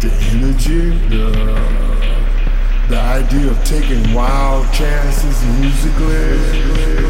the energy, the, the idea of taking wild chances musically.